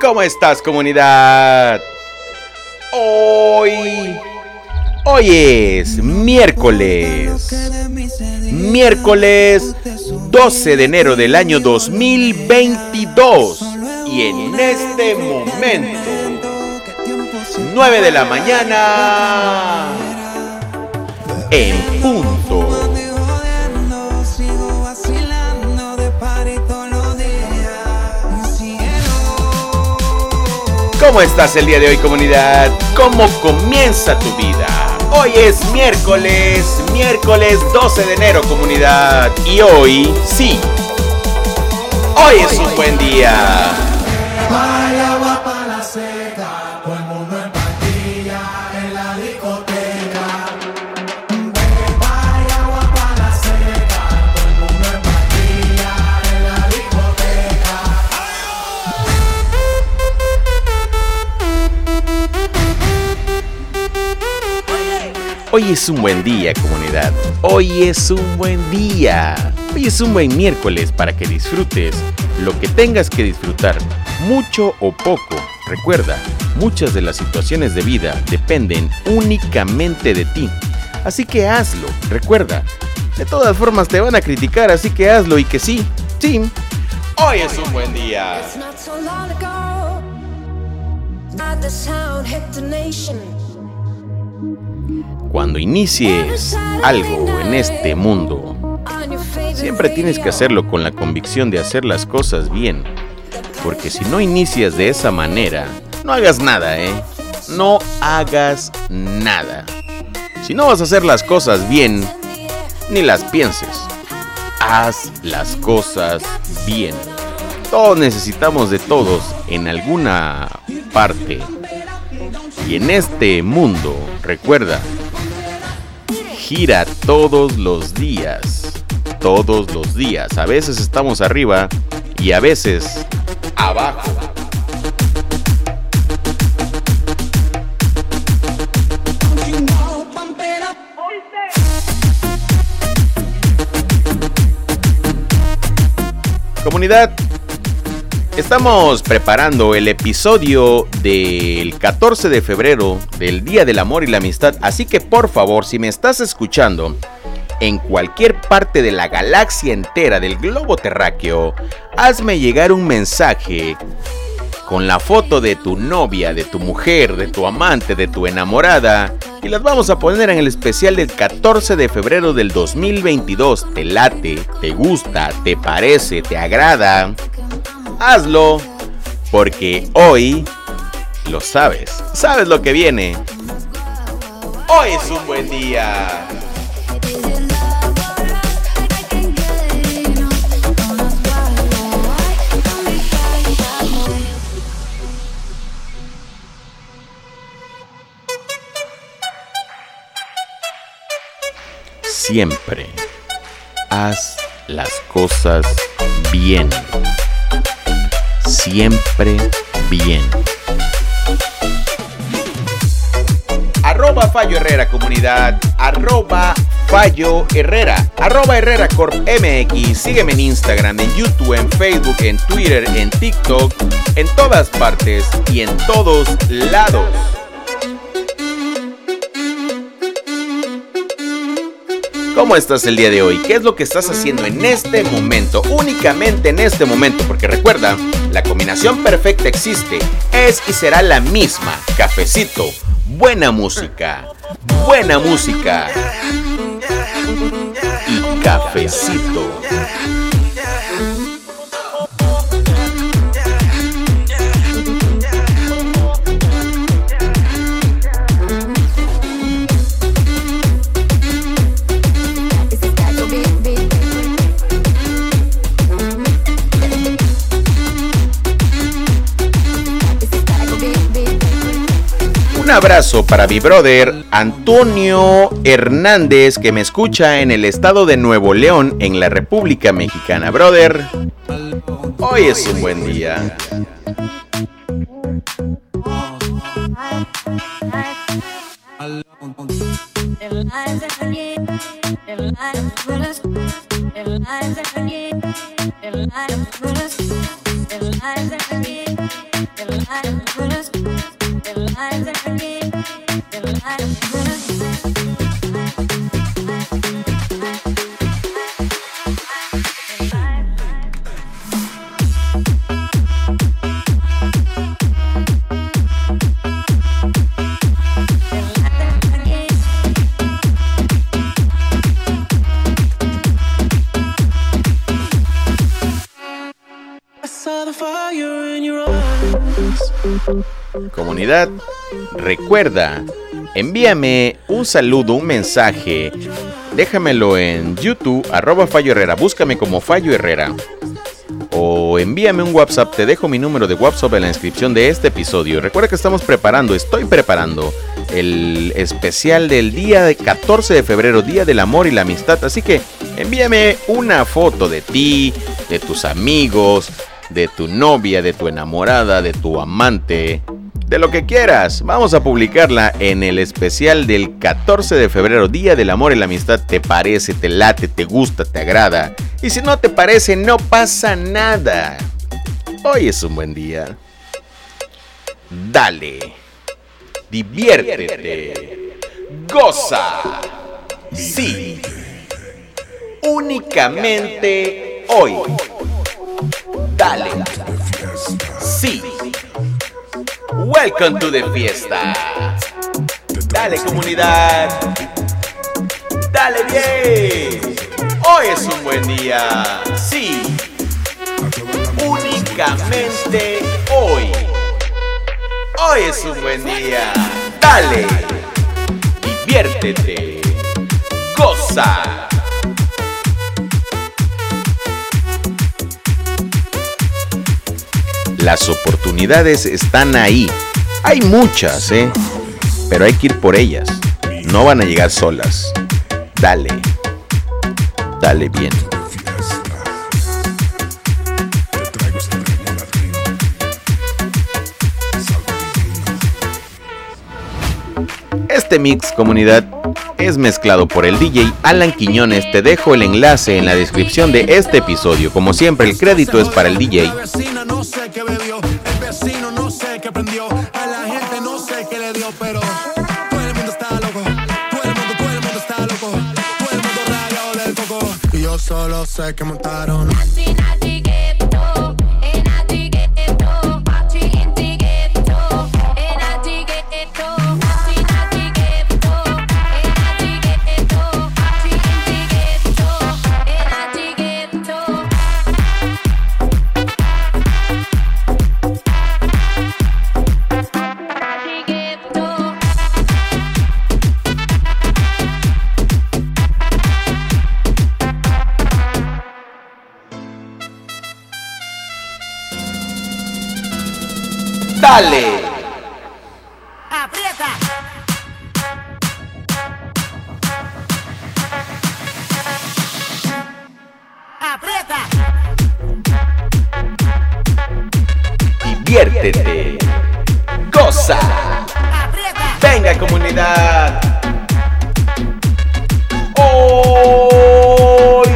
¿Cómo estás comunidad? Hoy... Hoy es miércoles. Miércoles 12 de enero del año 2022. Y en este momento, 9 de la mañana, en punto. ¿Cómo estás el día de hoy comunidad? ¿Cómo comienza tu vida? Hoy es miércoles, miércoles 12 de enero comunidad. Y hoy, sí, hoy es un buen día. Hoy es un buen día, comunidad. Hoy es un buen día. Hoy es un buen miércoles para que disfrutes lo que tengas que disfrutar, mucho o poco. Recuerda, muchas de las situaciones de vida dependen únicamente de ti. Así que hazlo. Recuerda, de todas formas te van a criticar, así que hazlo y que sí, sí. Hoy es un buen día. Cuando inicies algo en este mundo, siempre tienes que hacerlo con la convicción de hacer las cosas bien. Porque si no inicias de esa manera, no hagas nada, ¿eh? No hagas nada. Si no vas a hacer las cosas bien, ni las pienses. Haz las cosas bien. Todos necesitamos de todos en alguna parte. Y en este mundo, recuerda, gira todos los días. Todos los días. A veces estamos arriba y a veces abajo. Comunidad, Estamos preparando el episodio del 14 de febrero del Día del Amor y la Amistad, así que por favor, si me estás escuchando en cualquier parte de la galaxia entera del globo terráqueo, hazme llegar un mensaje con la foto de tu novia, de tu mujer, de tu amante, de tu enamorada, y las vamos a poner en el especial del 14 de febrero del 2022. ¿Te late? ¿Te gusta? ¿Te parece? ¿Te agrada? Hazlo, porque hoy lo sabes, sabes lo que viene. Hoy es un buen día. Siempre haz las cosas bien siempre bien. Arroba Fallo Herrera Comunidad, arroba Fallo Herrera, arroba Herrera Corp MX, sígueme en Instagram, en YouTube, en Facebook, en Twitter, en TikTok, en todas partes y en todos lados. ¿Cómo estás el día de hoy? ¿Qué es lo que estás haciendo en este momento? Únicamente en este momento, porque recuerda, la combinación perfecta existe, es y será la misma. Cafecito, buena música, buena música y cafecito. Abrazo para mi brother Antonio Hernández que me escucha en el estado de Nuevo León en la República Mexicana. Brother, hoy es un buen día. Comunidad, recuerda, envíame un saludo, un mensaje, déjamelo en YouTube, arroba Fallo Herrera, búscame como Fallo Herrera. O envíame un WhatsApp, te dejo mi número de WhatsApp en la inscripción de este episodio. Recuerda que estamos preparando, estoy preparando el especial del día de 14 de febrero, Día del Amor y la Amistad. Así que envíame una foto de ti, de tus amigos, de tu novia, de tu enamorada, de tu amante, de lo que quieras. Vamos a publicarla en el especial del 14 de febrero, Día del Amor y la Amistad. ¿Te parece, te late, te gusta, te agrada? Y si no te parece, no pasa nada. Hoy es un buen día. Dale. Diviértete. Goza. Sí. Únicamente hoy. Dale. Welcome to the fiesta. Dale comunidad. Dale bien. Hoy es un buen día. Sí. Únicamente hoy. Hoy es un buen día. Dale. Diviértete. Goza. Las oportunidades están ahí. Hay muchas, ¿eh? Pero hay que ir por ellas. No van a llegar solas. Dale. Dale bien. Este mix comunidad es mezclado por el DJ Alan Quiñones. Te dejo el enlace en la descripción de este episodio. Como siempre, el crédito es para el DJ. El vecino no sé Diviértete. Goza. Venga comunidad. Hoy.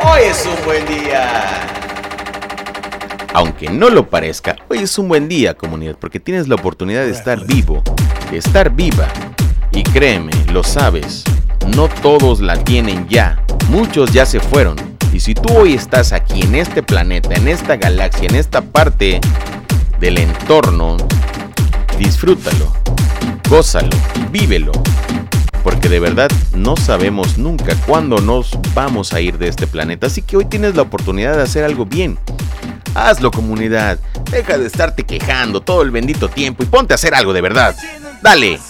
Hoy es un buen día. Aunque no lo parezca, hoy es un buen día, comunidad, porque tienes la oportunidad de estar vivo, de estar viva. Y créeme, lo sabes, no todos la tienen ya, muchos ya se fueron. Y si tú hoy estás aquí en este planeta, en esta galaxia, en esta parte del entorno, disfrútalo, gózalo, vívelo. Porque de verdad no sabemos nunca cuándo nos vamos a ir de este planeta. Así que hoy tienes la oportunidad de hacer algo bien. Hazlo comunidad. Deja de estarte quejando todo el bendito tiempo y ponte a hacer algo de verdad. Dale.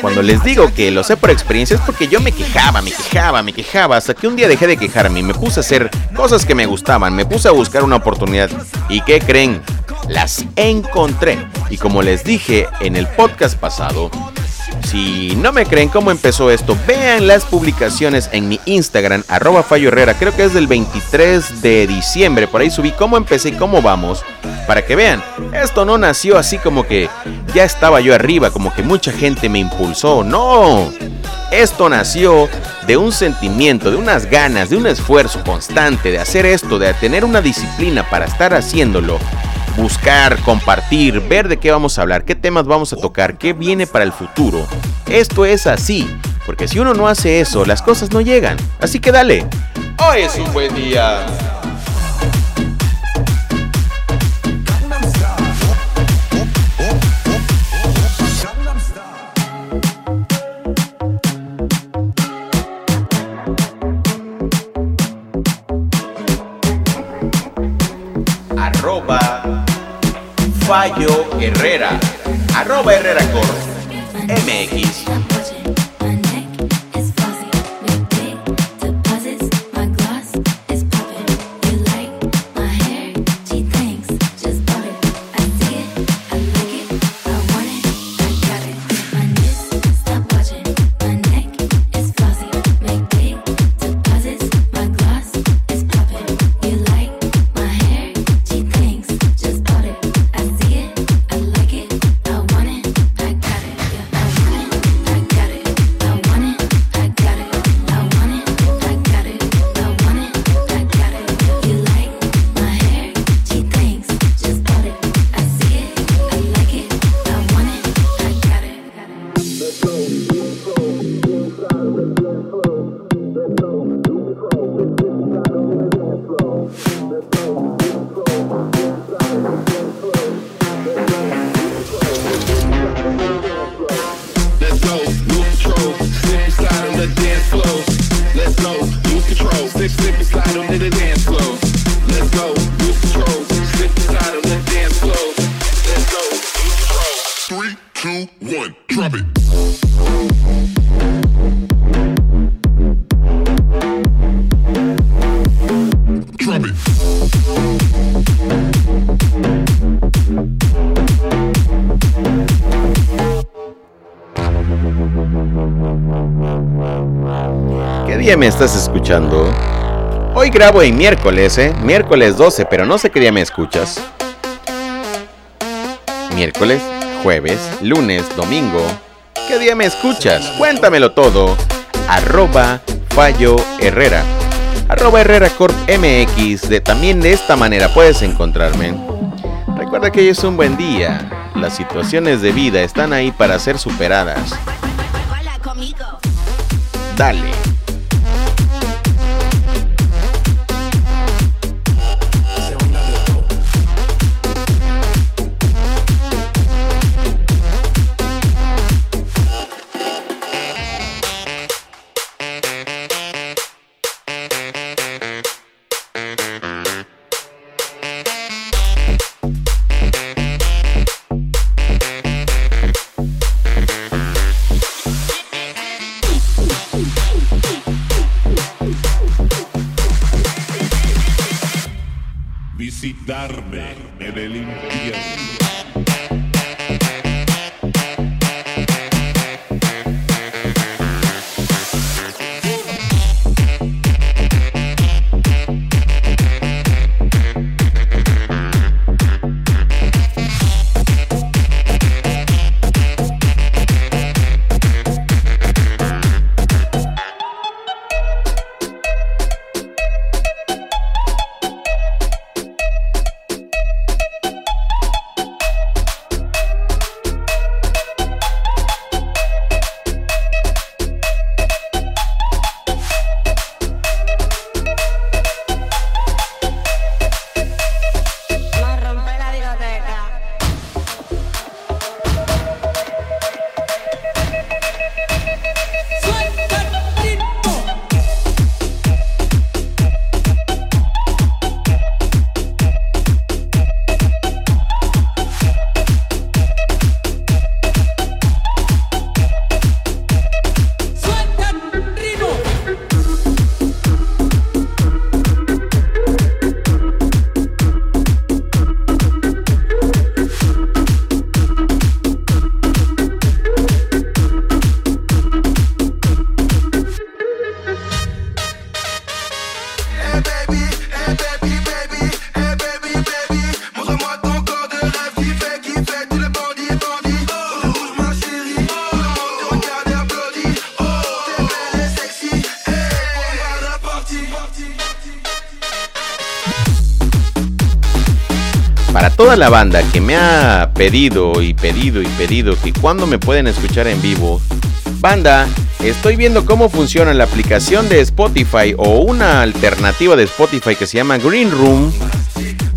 Cuando les digo que lo sé por experiencia es porque yo me quejaba, me quejaba, me quejaba, hasta que un día dejé de quejarme y me puse a hacer cosas que me gustaban, me puse a buscar una oportunidad. ¿Y qué creen? Las encontré. Y como les dije en el podcast pasado, Si no me creen cómo empezó esto, vean las publicaciones en mi Instagram, arroba Fallo Herrera, creo que es del 23 de diciembre, por ahí subí cómo empecé y cómo vamos, para que vean, esto no nació así como que ya estaba yo arriba, como que mucha gente me impulsó, no, esto nació de un sentimiento, de unas ganas, de un esfuerzo constante de hacer esto, de tener una disciplina para estar haciéndolo buscar, compartir, ver de qué vamos a hablar, qué temas vamos a tocar, qué viene para el futuro. Esto es así, porque si uno no hace eso, las cosas no llegan. Así que dale. Hoy es un buen día. Herrera, arroba Herrera Cor, MX. Me estás escuchando? Hoy grabo en miércoles, ¿eh? Miércoles 12, pero no sé qué día me escuchas. Miércoles, jueves, lunes, domingo. ¿Qué día me escuchas? Cuéntamelo todo. Arroba Fallo Herrera. Arroba Herrera Corp MX. De, también de esta manera puedes encontrarme. Recuerda que hoy es un buen día. Las situaciones de vida están ahí para ser superadas. Dale. darme en el infierno. La banda que me ha pedido y pedido y pedido que cuando me pueden escuchar en vivo, banda, estoy viendo cómo funciona la aplicación de Spotify o una alternativa de Spotify que se llama Green Room.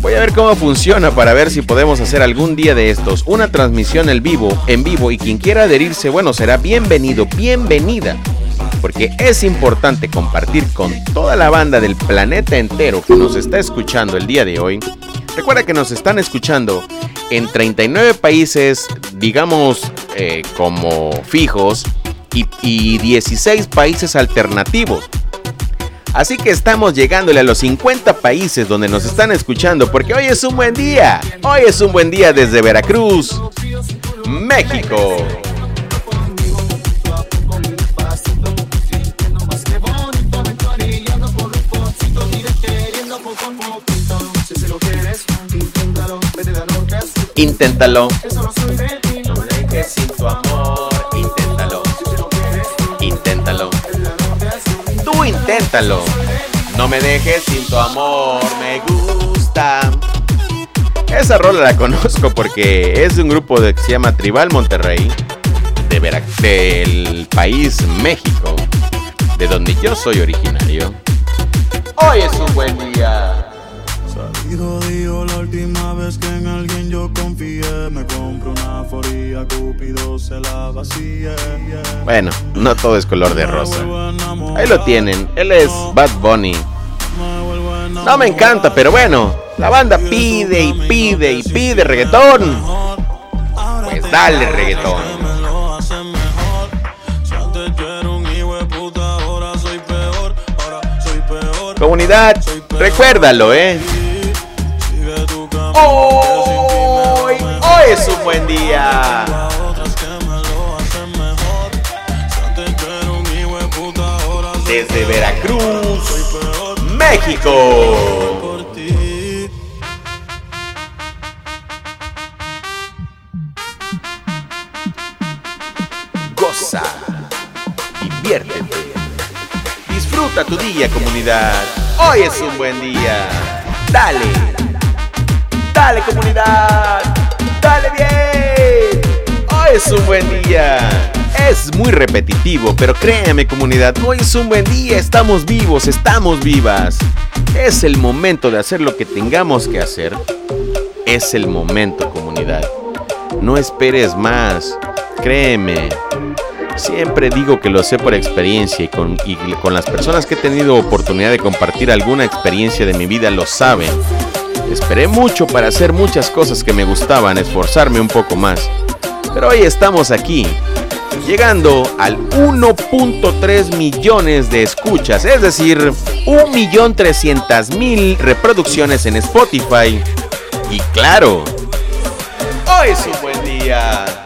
Voy a ver cómo funciona para ver si podemos hacer algún día de estos una transmisión en vivo, en vivo y quien quiera adherirse, bueno, será bienvenido, bienvenida porque es importante compartir con toda la banda del planeta entero que nos está escuchando el día de hoy. Recuerda que nos están escuchando en 39 países, digamos, eh, como fijos, y, y 16 países alternativos. Así que estamos llegándole a los 50 países donde nos están escuchando porque hoy es un buen día. Hoy es un buen día desde Veracruz, México. Inténtalo. Dejes sin tu amor. Inténtalo. Inténtalo. Tú inténtalo. No me dejes sin tu amor. Me gusta. Esa rola la conozco porque es de un grupo de, que se llama Tribal Monterrey. De del país México. De donde yo soy originario. Hoy es un buen día. Dijo, dijo la última vez que en alguien yo confié. Me compro una foría, Cupido se la vacía. Bueno, no todo es color de rosa. Ahí lo tienen, él es Bad Bunny. No me encanta, pero bueno, la banda pide y pide y pide reggaetón. Pues dale reggaetón. Comunidad, recuérdalo, eh. Hoy, hoy es un buen día. Desde Veracruz, México. Goza, diviértete, disfruta tu día comunidad. Hoy es un buen día. Dale. Dale comunidad, dale bien. Hoy es un buen día. Es muy repetitivo, pero créeme comunidad, hoy es un buen día, estamos vivos, estamos vivas. Es el momento de hacer lo que tengamos que hacer. Es el momento comunidad. No esperes más, créeme. Siempre digo que lo sé por experiencia y con, y con las personas que he tenido oportunidad de compartir alguna experiencia de mi vida lo saben. Esperé mucho para hacer muchas cosas que me gustaban, esforzarme un poco más. Pero hoy estamos aquí, llegando al 1.3 millones de escuchas, es decir, 1.300.000 reproducciones en Spotify. Y claro, hoy es un buen día.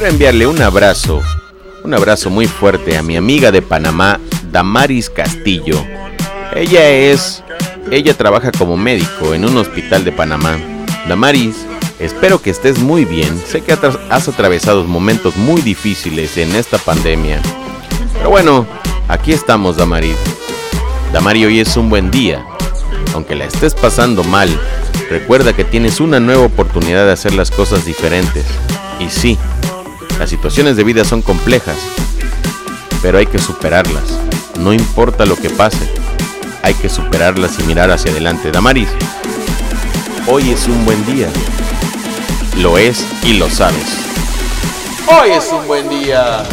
Quiero enviarle un abrazo, un abrazo muy fuerte a mi amiga de Panamá, Damaris Castillo. Ella es, ella trabaja como médico en un hospital de Panamá. Damaris, espero que estés muy bien. Sé que has atravesado momentos muy difíciles en esta pandemia. Pero bueno, aquí estamos, Damaris. Damaris, hoy es un buen día. Aunque la estés pasando mal, recuerda que tienes una nueva oportunidad de hacer las cosas diferentes. Y sí, las situaciones de vida son complejas, pero hay que superarlas. No importa lo que pase, hay que superarlas y mirar hacia adelante. Damaris, hoy es un buen día. Lo es y lo sabes. Hoy es un buen día.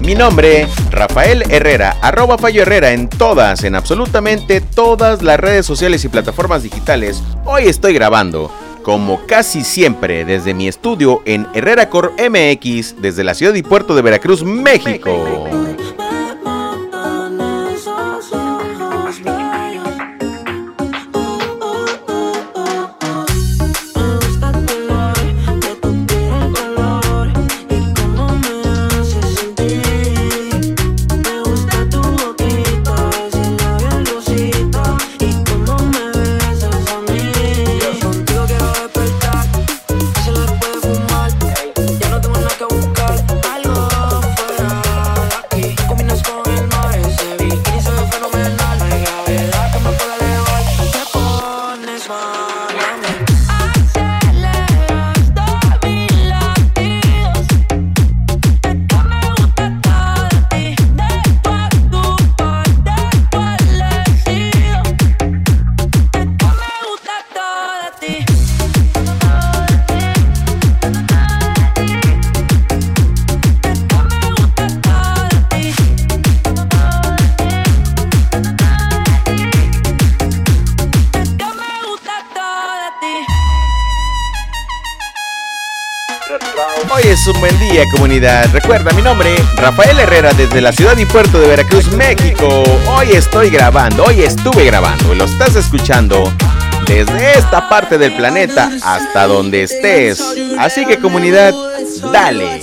Mi nombre, Rafael Herrera, arroba Fallo Herrera en todas, en absolutamente todas las redes sociales y plataformas digitales. Hoy estoy grabando, como casi siempre, desde mi estudio en Herrera Cor MX, desde la ciudad y puerto de Veracruz, México. Un buen día comunidad. Recuerda mi nombre, Rafael Herrera desde la ciudad y puerto de Veracruz, México. Hoy estoy grabando, hoy estuve grabando, lo estás escuchando desde esta parte del planeta hasta donde estés. Así que comunidad, dale.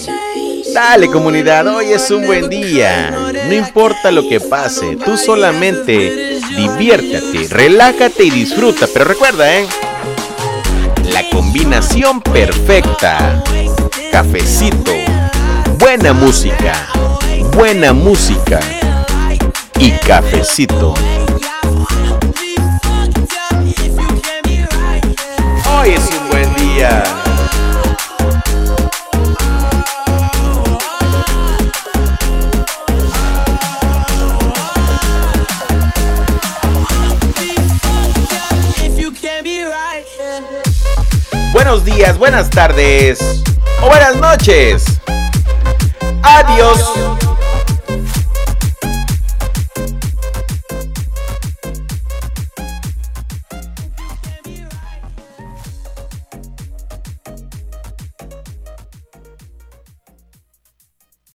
Dale comunidad, hoy es un buen día. No importa lo que pase, tú solamente diviértete, relájate y disfruta. Pero recuerda, ¿eh? La combinación perfecta cafecito, buena música, buena música y cafecito. Hoy es un buen día. Buenos días, buenas tardes o buenas noches. Adiós.